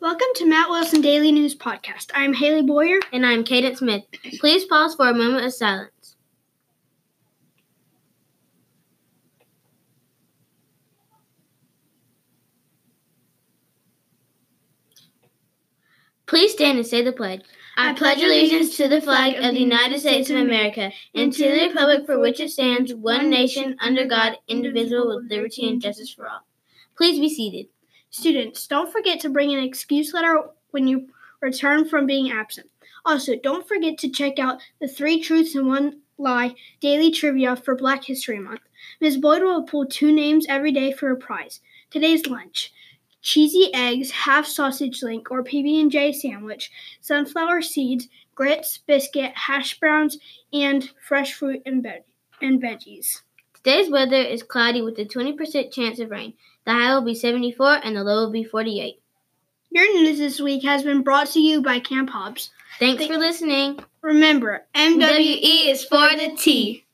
Welcome to Matt Wilson Daily News Podcast. I'm Haley Boyer. And I'm Cadence Smith. Please pause for a moment of silence. Please stand and say the pledge. I pledge allegiance to the flag of the United States of America and to the republic for which it stands, one nation, under God, indivisible, with liberty and justice for all. Please be seated. Students, don't forget to bring an excuse letter when you return from being absent. Also, don't forget to check out the Three Truths and One Lie daily trivia for Black History Month. Ms. Boyd will pull two names every day for a prize. Today's lunch cheesy eggs, half sausage link or PB&J sandwich, sunflower seeds, grits, biscuit, hash browns, and fresh fruit and, veg- and veggies. Today's weather is cloudy with a 20% chance of rain. The high will be 74 and the low will be 48. Your news this week has been brought to you by Camp Hobbs. Thanks for listening. Remember, MWE MWE is for the T.